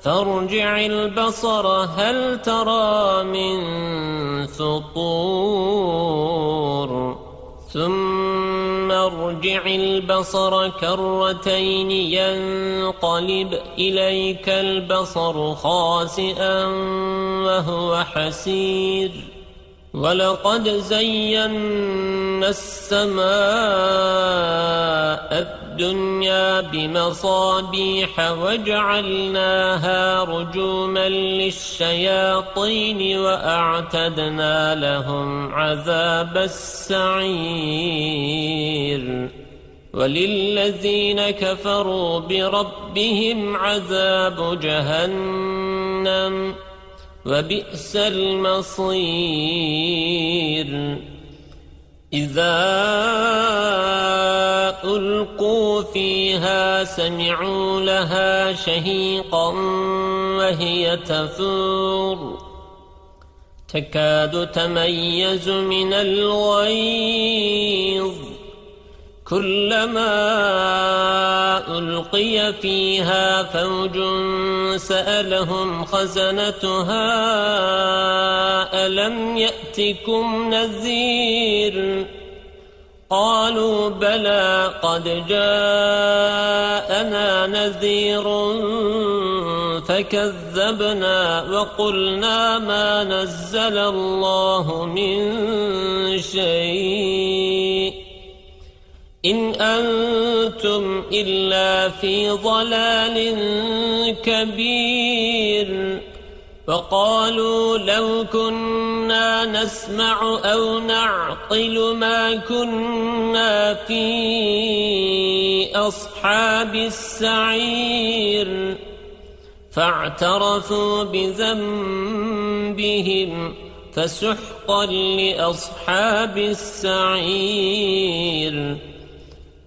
فارجع البصر هل ترى من فطور؟ ثم ارجع البصر كرتين ينقلب إليك البصر خاسئا وهو حسير. ولقد زينا السماء الدنيا بمصابيح وجعلناها رجوما للشياطين وأعتدنا لهم عذاب السعير وللذين كفروا بربهم عذاب جهنم وبئس المصير. إذا ألقوا فيها سمعوا لها شهيقا وهي تفور. تكاد تميز من الغيظ. كلما ألقي فيها فوج سألهم خزنتها ألم يأتكم نذير؟ قالوا بلى قد جاءنا نذير فكذبنا وقلنا ما نزل الله من شيء. إن أنتم إلا في ضلال كبير وقالوا لو كنا نسمع أو نعقل ما كنا في أصحاب السعير فاعترفوا بذنبهم فسحقا لأصحاب السعير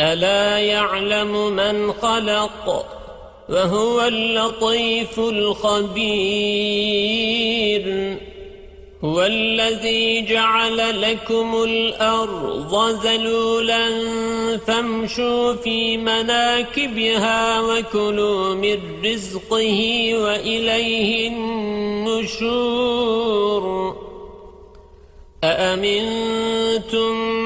ألا يعلم من خلق وهو اللطيف الخبير هو الذي جعل لكم الأرض ذلولا فامشوا في مناكبها وكلوا من رزقه وإليه النشور أأمنتم من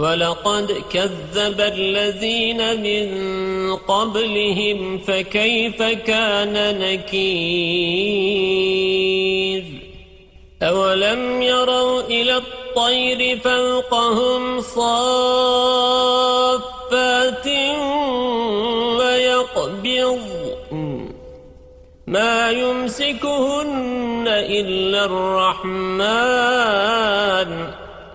ولقد كذب الذين من قبلهم فكيف كان نكير؟ أولم يروا إلى الطير فوقهم صافات ويقبض؟ ما يمسكهن إلا الرحمن.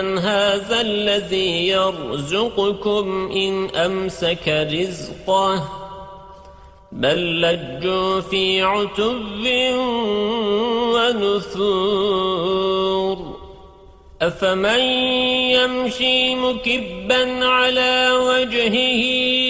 هذا الذي يرزقكم إن أمسك رزقه بل لجوا في عتب ونثور. أفمن يمشي مكبا على وجهه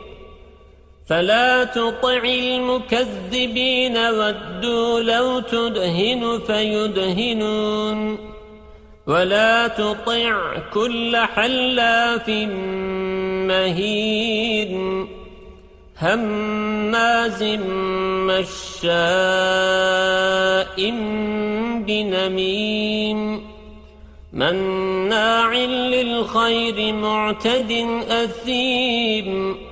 فلا تطع المكذبين ودوا لو تدهن فيدهنون ولا تطع كل حلاف مهين هماز مشاء بنميم مناع للخير معتد أثيم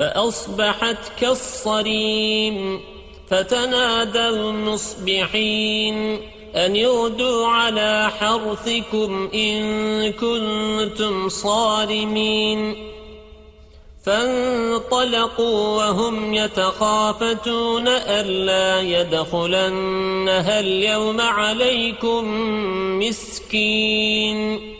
فأصبحت كالصريم فتنادوا مصبحين أن يغدوا على حرثكم إن كنتم صارمين. فانطلقوا وهم يتخافتون ألا يدخلنها اليوم عليكم مسكين.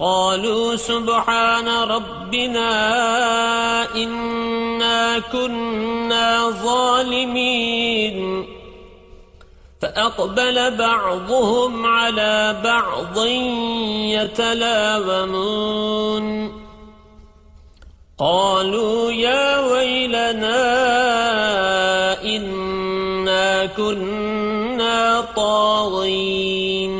قالوا سبحان ربنا إنا كنا ظالمين. فأقبل بعضهم على بعض يتلاومون. قالوا يا ويلنا إنا كنا طاغين.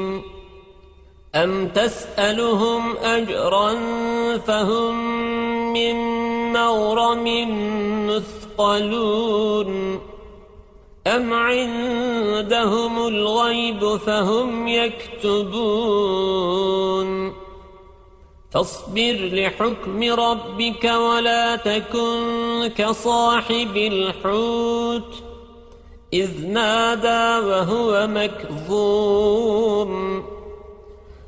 أم تسألهم أجرا فهم من مغرم مثقلون أم عندهم الغيب فهم يكتبون فاصبر لحكم ربك ولا تكن كصاحب الحوت إذ نادى وهو مكظوم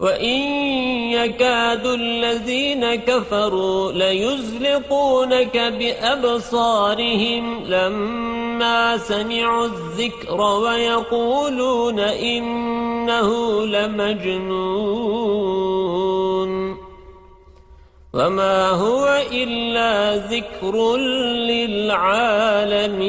وَإِن يَكَادُ الَّذِينَ كَفَرُوا لَيُزْلِقُونَكَ بِأَبْصَارِهِمْ لَمَّا سمعوا الذكر ويقولون إنه لمجنون وما هو إلا ذكر للعالمين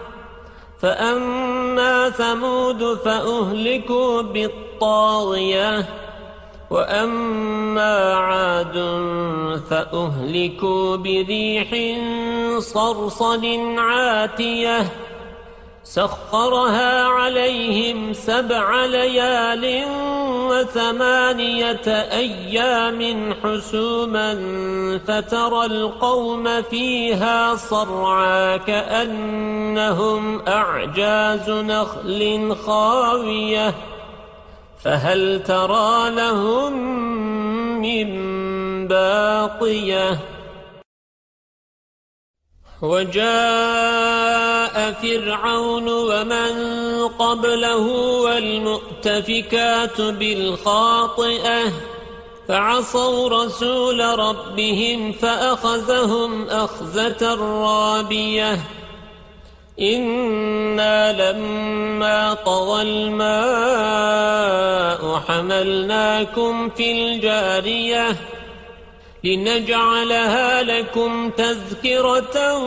فأما ثمود فأهلكوا بالطاغية وأما عاد فأهلكوا بريح صرصل عاتية. سخرها عليهم سبع ليال وثمانية أيام حسوما فترى القوم فيها صرعا كأنهم أعجاز نخل خاوية فهل ترى لهم من باقية وجاء فرعون ومن قبله والمؤتفكات بالخاطئة فعصوا رسول ربهم فأخذهم أخذة رابية. إنا لما طغى الماء حملناكم في الجارية لنجعلها لكم تذكرة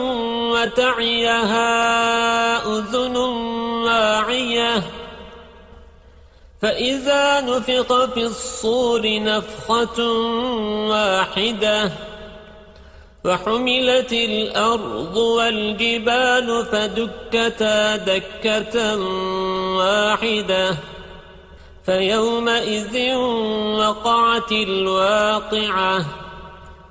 وتعيها أذن واعية. فإذا نفق في الصور نفخة واحدة وحملت الأرض والجبال فدكتا دكة واحدة. فيومئذ وقعت الواقعة.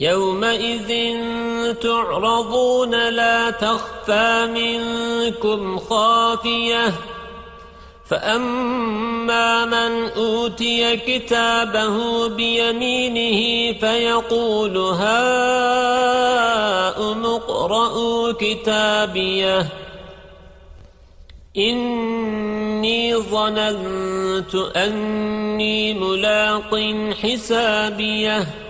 يومئذ تعرضون لا تخفى منكم خافية. فأما من أوتي كتابه بيمينه فيقول هاؤم اقرءوا كتابيه. إني ظننت أني ملاق حسابيه.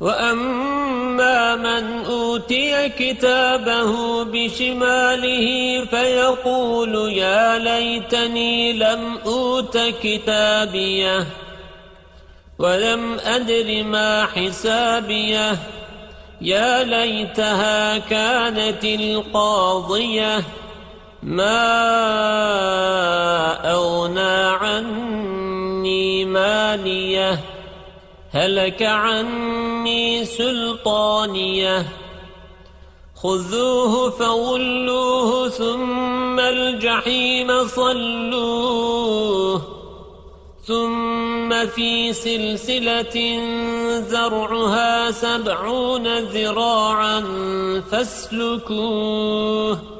وأما من أوتي كتابه بشماله فيقول يا ليتني لم أوت كتابيه ولم أدر ما حسابيه يا ليتها كانت القاضية ما أغنى عني ماليه هلك عني سلطانية. خذوه فغلوه ثم الجحيم صلوه. ثم في سلسلة زرعها سبعون ذراعا فاسلكوه.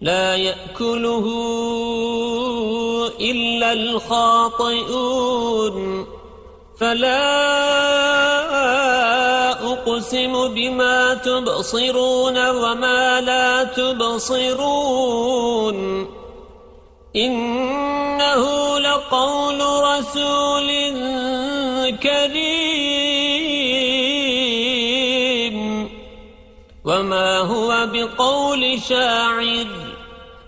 لا يأكله إلا الخاطئون. فلا أقسم بما تبصرون وما لا تبصرون. إنه لقول رسول كريم. وما هو بقول شاعر.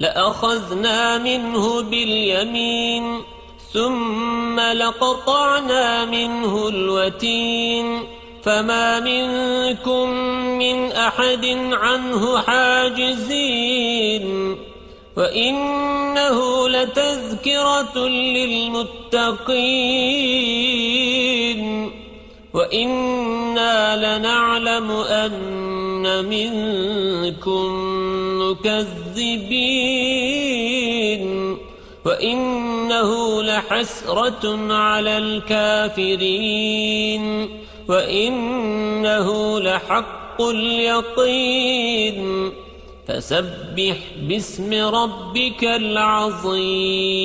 لأخذنا منه باليمين ثم لقطعنا منه الوتين. فما منكم من أحد عنه حاجزين. وإنه لتذكرة للمتقين. وإنا لنعلم أن منكم مكذبين وإنه لحسرة على الكافرين وإنه لحق اليقين فسبح باسم ربك العظيم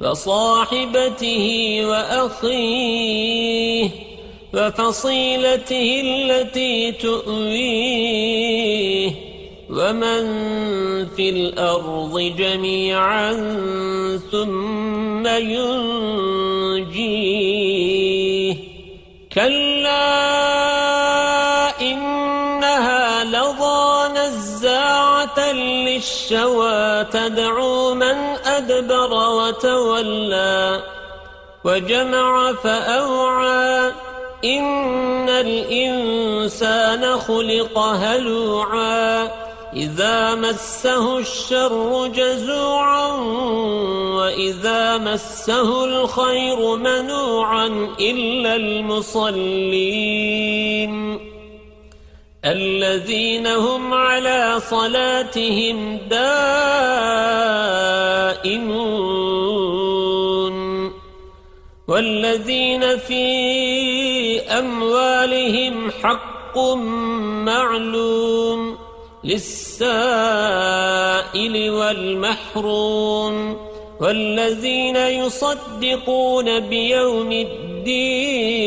وصاحبته وأخيه وفصيلته التي تؤويه ومن في الأرض جميعا ثم ينجيه كلا إنها لظى نزاعة للشوى تدعو من أدبر وتولى وجمع فأوعى إن الإنسان خلق هلوعا إذا مسه الشر جزوعا وإذا مسه الخير منوعا إلا المصلين الذين هم على صلاتهم دائمون والذين في أموالهم حق معلوم للسائل والمحروم والذين يصدقون بيوم الدين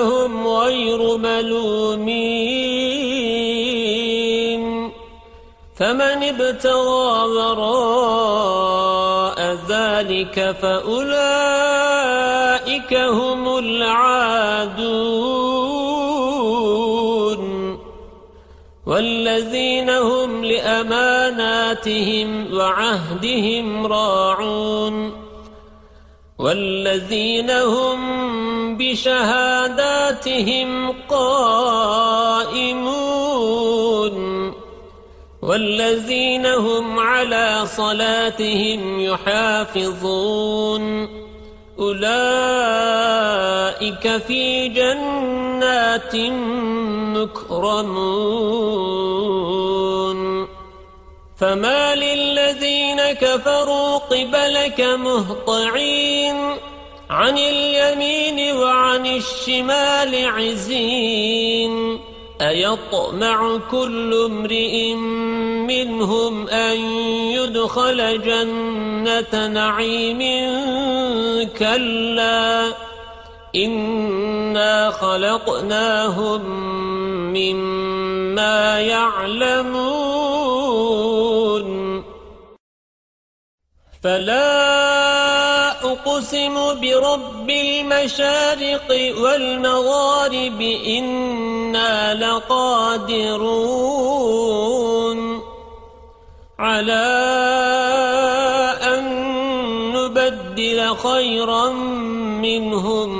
فإنهم غير ملومين فمن ابتغى وراء ذلك فأولئك هم العادون والذين هم لأماناتهم وعهدهم راعون والذين هم بشهاداتهم قائمون والذين هم على صلاتهم يحافظون أولئك في جنات مكرمون فما للذين كفروا قبلك مهطعين عن اليمين وعن الشمال عزين أيطمع كل امرئ منهم أن يدخل جنة نعيم كلا إنا خلقناهم مما يعلمون فلا أقسم برب المشارق والمغارب إنا لقادرون على أن نبدل خيرا منهم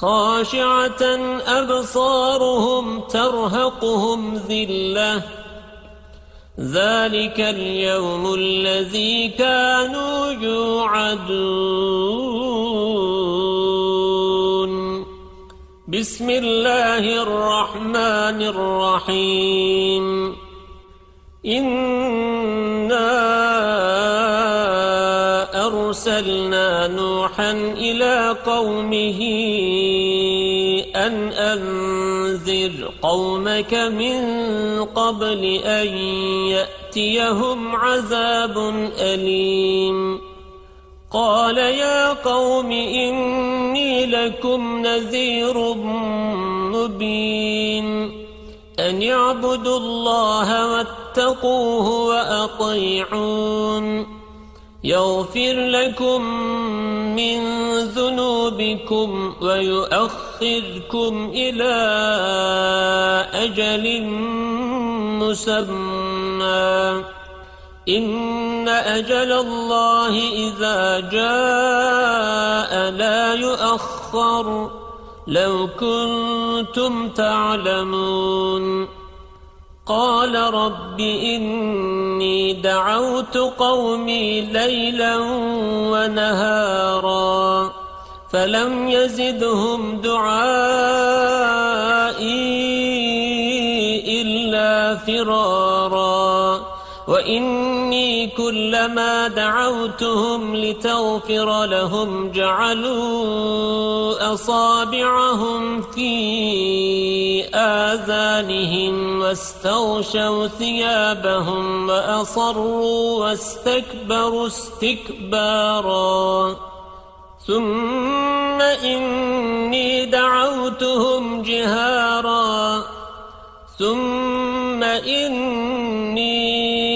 خاشعة أبصارهم ترهقهم ذِلَّةٌ. ذلك اليوم الذي كانوا يوعدون. بسم الله الرحمن الرحيم. إنا أرسلنا نوحا إلى قومه أن أنذر قومك من قبل أن يأتيهم عذاب أليم. قال يا قوم إني لكم نذير مبين. أن يعبدوا الله واتقوه وأطيعون. يغفر لكم من ذنوبكم ويؤخركم إلى أجل مسمى. إن أجل الله إذا جاء لا يؤخر. لو كنتم تعلمون. قال رب إني دعوت قومي ليلا ونهارا فلم يزدهم دعائي إلا فرارا وإني كلما دعوتهم لتغفر لهم جعلوا أصابعهم في آذانهم واستغشوا ثيابهم وأصروا واستكبروا استكبارا ثم إني دعوتهم جهارا ثم إني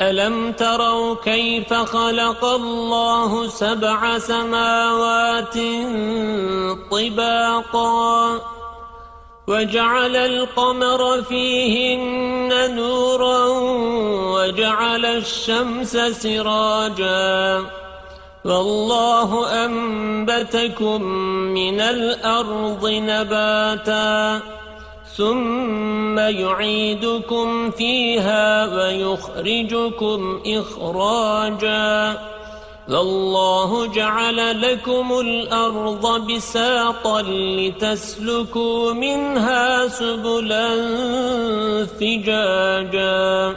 ألم تروا كيف خلق الله سبع سماوات طباقا وجعل القمر فيهن نورا وجعل الشمس سراجا والله أنبتكم من الأرض نباتا ثم يعيدكم فيها ويخرجكم إخراجا. والله جعل لكم الأرض بساطا لتسلكوا منها سبلا فجاجا.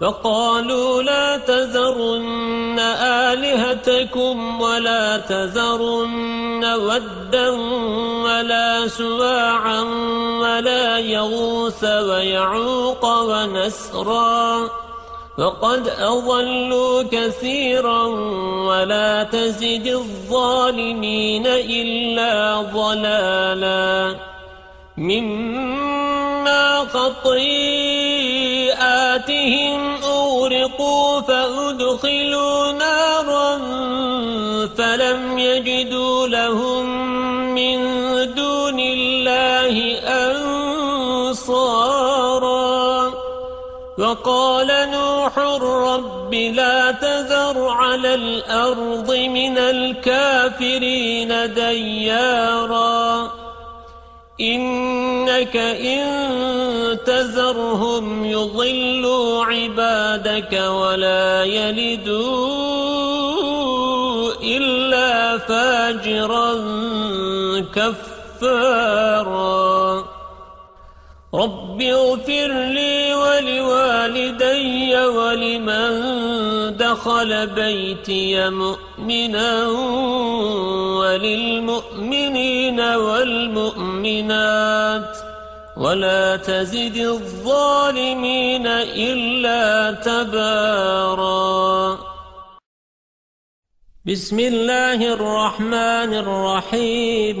فقالوا لا تذرن آلهتكم ولا تذرن ودا ولا سواعا ولا يغوث ويعوق ونسرا فقد أضلوا كثيرا ولا تزد الظالمين إلا ضلالا مما خطيئاتهم أغرقوا فأدخلوا نارا فلم يجدوا لهم من دون الله أنصارا. وقال نوح رب لا تذر على الأرض من الكافرين دياراً. إنك إن تذرهم يضلوا عبادك ولا يلدوا إلا فاجرا كفارا. رب اغفر لي ولوالدي ولمن دخل بيتي مؤمنا وللمؤمنين والمؤمنات ولا تزد الظالمين إلا تبارا. بسم الله الرحمن الرحيم.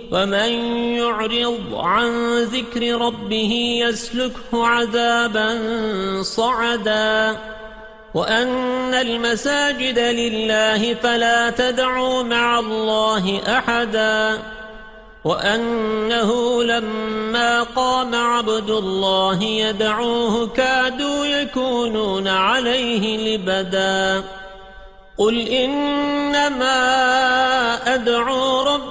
ومن يعرض عن ذكر ربه يسلكه عذابا صعدا. وأن المساجد لله فلا تدعوا مع الله أحدا. وأنه لما قام عبد الله يدعوه كادوا يكونون عليه لبدا. قل إنما أدعو ربي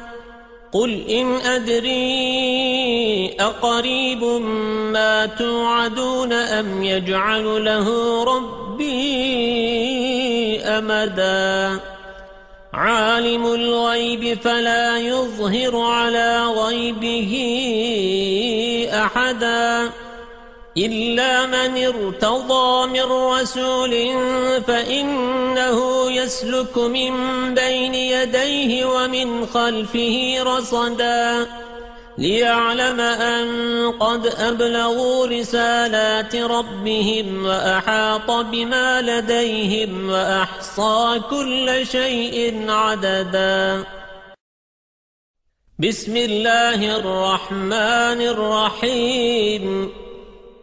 قل إن أدري أقريب ما توعدون أم يجعل له ربي أمدا؟ عالم الغيب فلا يظهر على غيبه أحدا. إلا من ارتضى من رسول فإنه يسلك من بين يديه ومن خلفه رصدا ليعلم أن قد أبلغوا رسالات ربهم وأحاط بما لديهم وأحصى كل شيء عددا بسم الله الرحمن الرحيم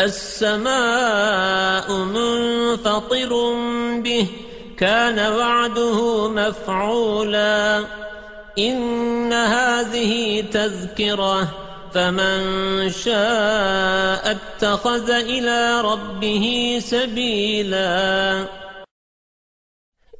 السماء منفطر به كان وعده مفعولا. إن هذه تذكرة فمن شاء اتخذ إلى ربه سبيلا.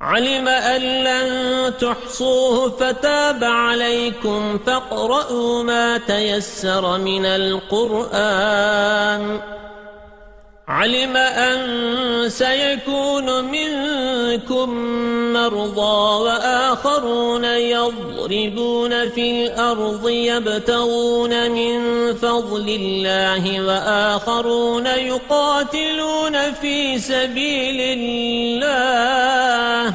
علم أن لن تحصوه فتاب عليكم فاقرأوا ما تيسر من القرآن. علم أن سيكون منكم مرضى وآخرون يضربون في الأرض يبتغون من فضل الله وآخرون يقاتلون في سبيل الله.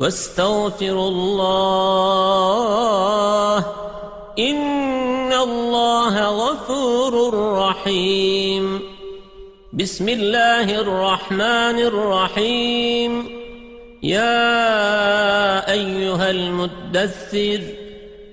واستغفروا الله إن الله غفور رحيم. بسم الله الرحمن الرحيم. يا أيها المدثر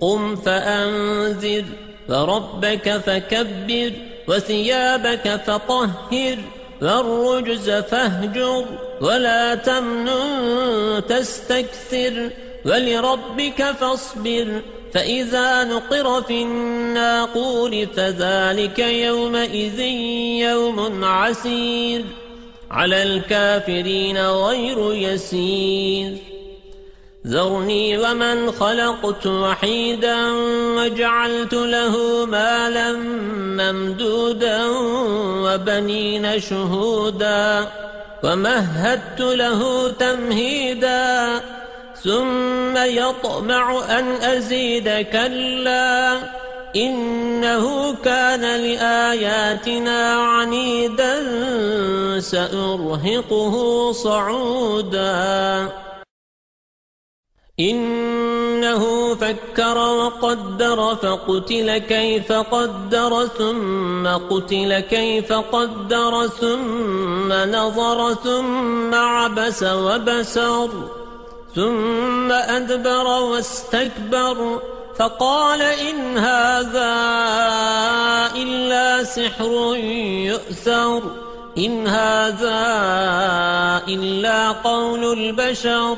قم فأنذر فربك فكبر وثيابك فطهر. والرجز فاهجر ولا تمنن تستكثر ولربك فاصبر فإذا نقر في الناقور فذلك يومئذ يوم عسير على الكافرين غير يسير ذرني ومن خلقت وحيدا وجعلت له مالا ممدودا وبنين شهودا ومهدت له تمهيدا ثم يطمع أن أزيد كلا إنه كان لآياتنا عنيدا سأرهقه صعودا إنه فكر وقدر فقتل كيف قدر ثم قتل كيف قدر ثم نظر ثم عبس وبسر ثم أدبر واستكبر فقال إن هذا إلا سحر يؤثر إن هذا إلا قول البشر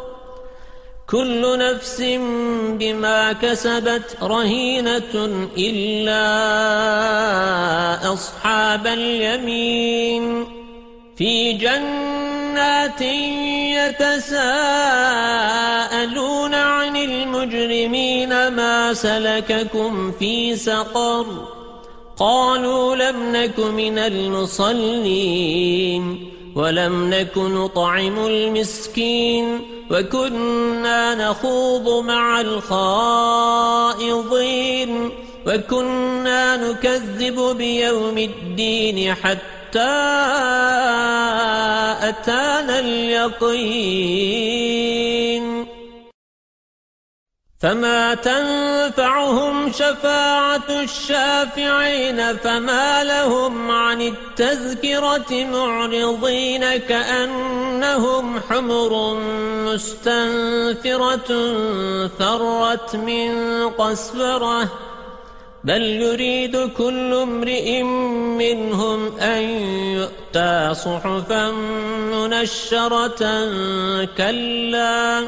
كل نفس بما كسبت رهينة إلا أصحاب اليمين. في جنات يتساءلون عن المجرمين ما سلككم في سقر. قالوا لم نك من المصلين ولم نك نطعم المسكين. وكنا نخوض مع الخائضين وكنا نكذب بيوم الدين حتى أتانا اليقين. فما تنفعهم شفاعة الشافعين فما لهم عن التذكرة معرضين كأنهم حمر مستنفرة ثرت من قسفره بل يريد كل امرئ منهم أن يؤتى صحفا منشرة كلا.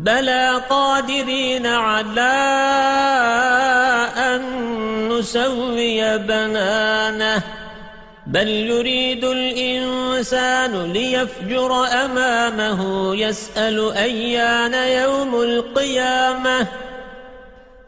بلى قادرين على أن نسوي بنانه بل يريد الإنسان ليفجر أمامه يسأل أيان يوم القيامة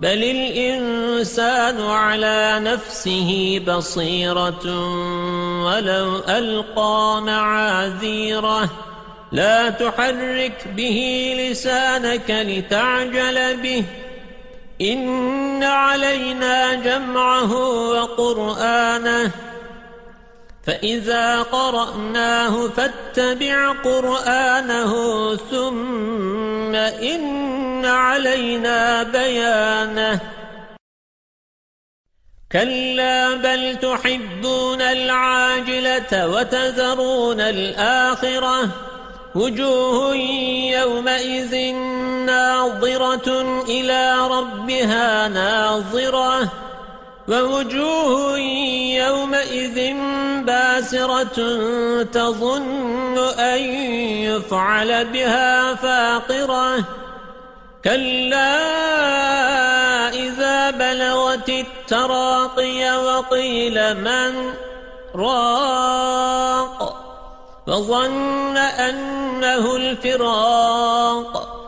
بل الإنسان على نفسه بصيرة ولو ألقى معاذيره. لا تحرك به لسانك لتعجل به. إن علينا جمعه وقرآنه. فإذا قرأناه فاتبع قرآنه ثم إن علينا بيانه. كلا بل تحبون العاجلة وتذرون الآخرة. وجوه يومئذ ناظرة إلى ربها ناظرة. ووجوه يومئذ باسرة تظن أن يفعل بها فاقرة. كلا إذا بلغت التراقي وقيل من راق وظن أنه الفراق.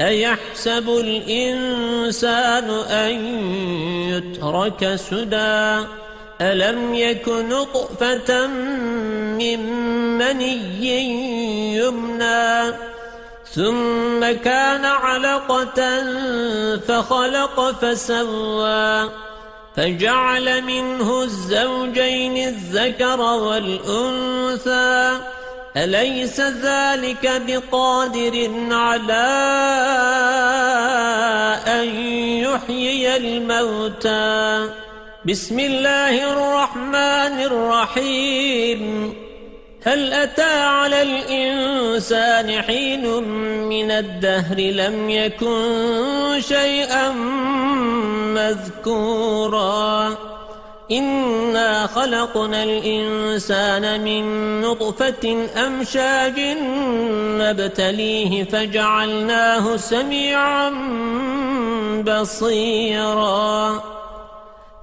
أيحسب الإنسان أن يترك سدى؟ ألم يكن نطفة من مني يمنى؟ ثم كان علقة فخلق فسوى. فجعل منه الزوجين الذكر والأنثى. أليس ذلك بقادر على أن يحيي الموتى؟ بسم الله الرحمن الرحيم. هل أتى على الإنسان حين من الدهر لم يكن شيئا مذكورا؟ إنا خلقنا الإنسان من نطفة أمشاج نبتليه فجعلناه سميعا بصيرا.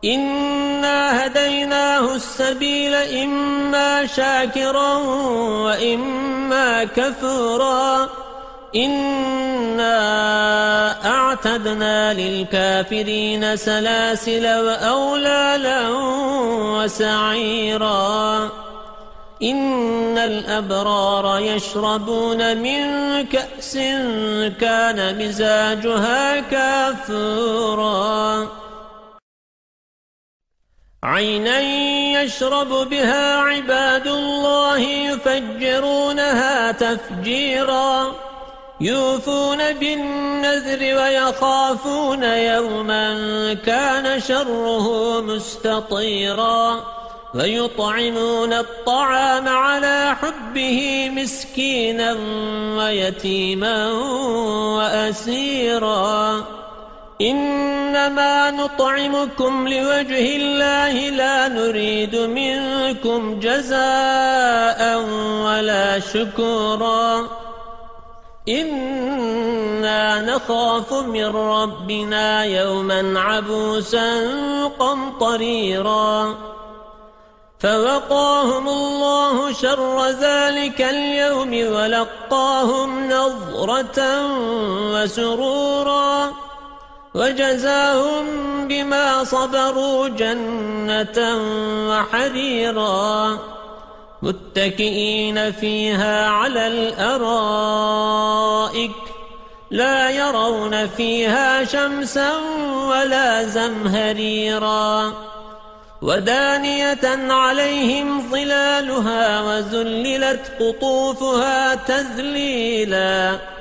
إنا هديناه السبيل إما شاكرا وإما كفورا. إنا أعتدنا للكافرين سلاسل وأولالا وسعيرا إن الأبرار يشربون من كأس كان مزاجها كافورا عينا يشرب بها عباد الله يفجرونها تفجيرا يوفون بالنذر ويخافون يوما كان شره مستطيرا ويطعمون الطعام على حبه مسكينا ويتيما وأسيرا. إنما نطعمكم لوجه الله لا نريد منكم جزاء ولا شكورا. إنا نخاف من ربنا يوما عبوسا قمطريرا فوقاهم الله شر ذلك اليوم ولقاهم نظرة وسرورا وجزاهم بما صبروا جنة وحريرا متكئين فيها على الأرائك لا يرون فيها شمسا ولا زمهريرا. ودانية عليهم ظلالها وزللت قطوفها تذليلاً.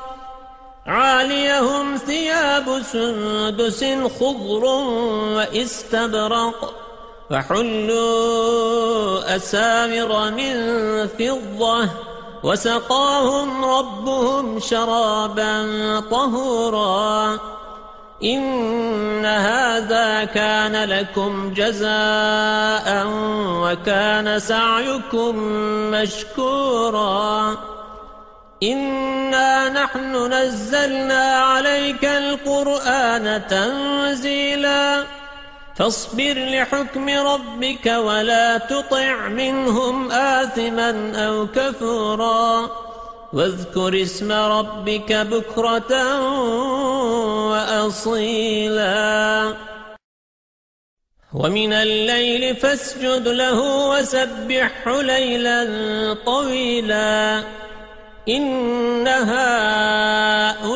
عاليهم ثياب سندس خضر وإستبرق وحلوا أسامر من فضة وسقاهم ربهم شرابا طهورا. إن هذا كان لكم جزاء وكان سعيكم مشكورا. إنا نحن نزلنا عليك القرآن تنزيلا فاصبر لحكم ربك ولا تطع منهم آثما أو كفورا واذكر اسم ربك بكرة وأصيلا ومن الليل فاسجد له وسبحه ليلا طويلا إن هؤلاء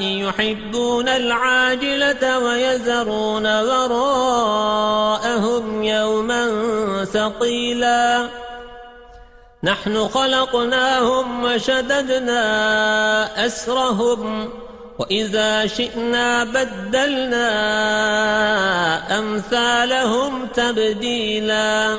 يحبون العاجلة ويزرون وراءهم يوما ثقيلا. نحن خلقناهم وشددنا أسرهم وإذا شئنا بدلنا أمثالهم تبديلاً.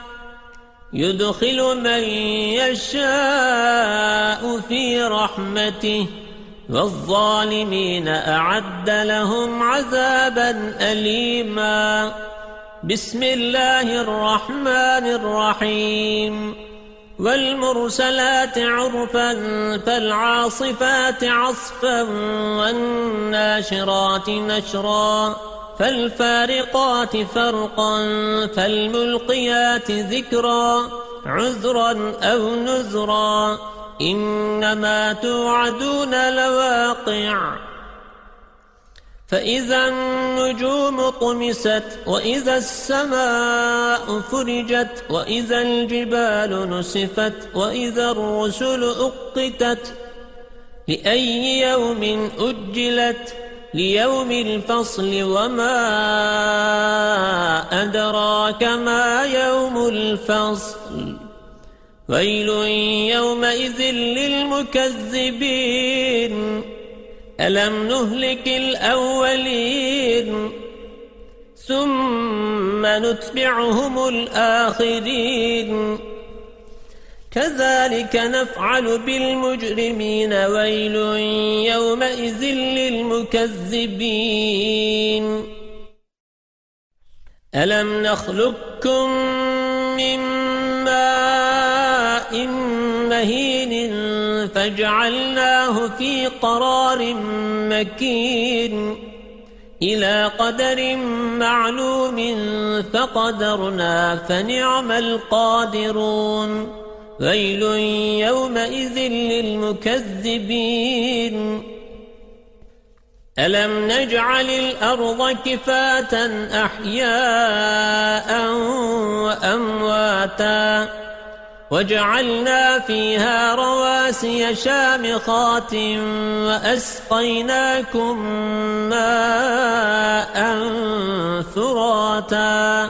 يدخل من يشاء في رحمته والظالمين أعد لهم عذابا أليما. بسم الله الرحمن الرحيم. والمرسلات عرفا فالعاصفات عصفا والناشرات نشرا. فالفارقات فرقا فالملقيات ذكرا عذرا أو نذرا. إنما توعدون لواقع. فإذا النجوم طمست وإذا السماء فرجت وإذا الجبال نسفت وإذا الرسل أقتت لأي يوم أجلت. ليوم الفصل وما أدراك ما يوم الفصل. ويل يومئذ للمكذبين. ألم نهلك الأولين؟ ثم نتبعهم الآخرين. كذلك نفعل بالمجرمين ويل يومئذ للمكذبين. ألم نخلقكم من ماء مهين فجعلناه في قرار مكين. إلى قدر معلوم فقدرنا فنعم القادرون. ويل يومئذ للمكذبين. ألم نجعل الأرض كفاة أحياء وأمواتا وجعلنا فيها رواسي شامخات وأسقيناكم ماء ثراتا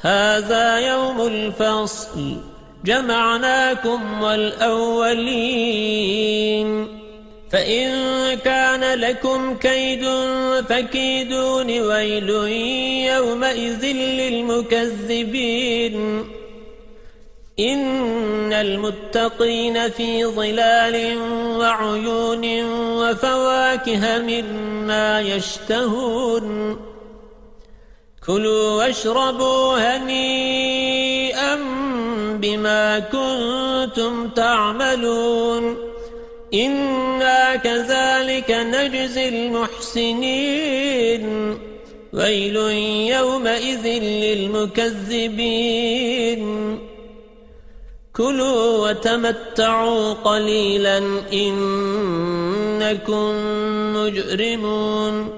هذا يوم الفصل جمعناكم والأولين. فإن كان لكم كيد فكيدون ويل يومئذ للمكذبين. إن المتقين في ظلال وعيون وفواكه مما يشتهون. كلوا واشربوا هنيئا بما كنتم تعملون. إنا كذلك نجزي المحسنين. ويل يومئذ للمكذبين. كلوا وتمتعوا قليلا إنكم مجرمون.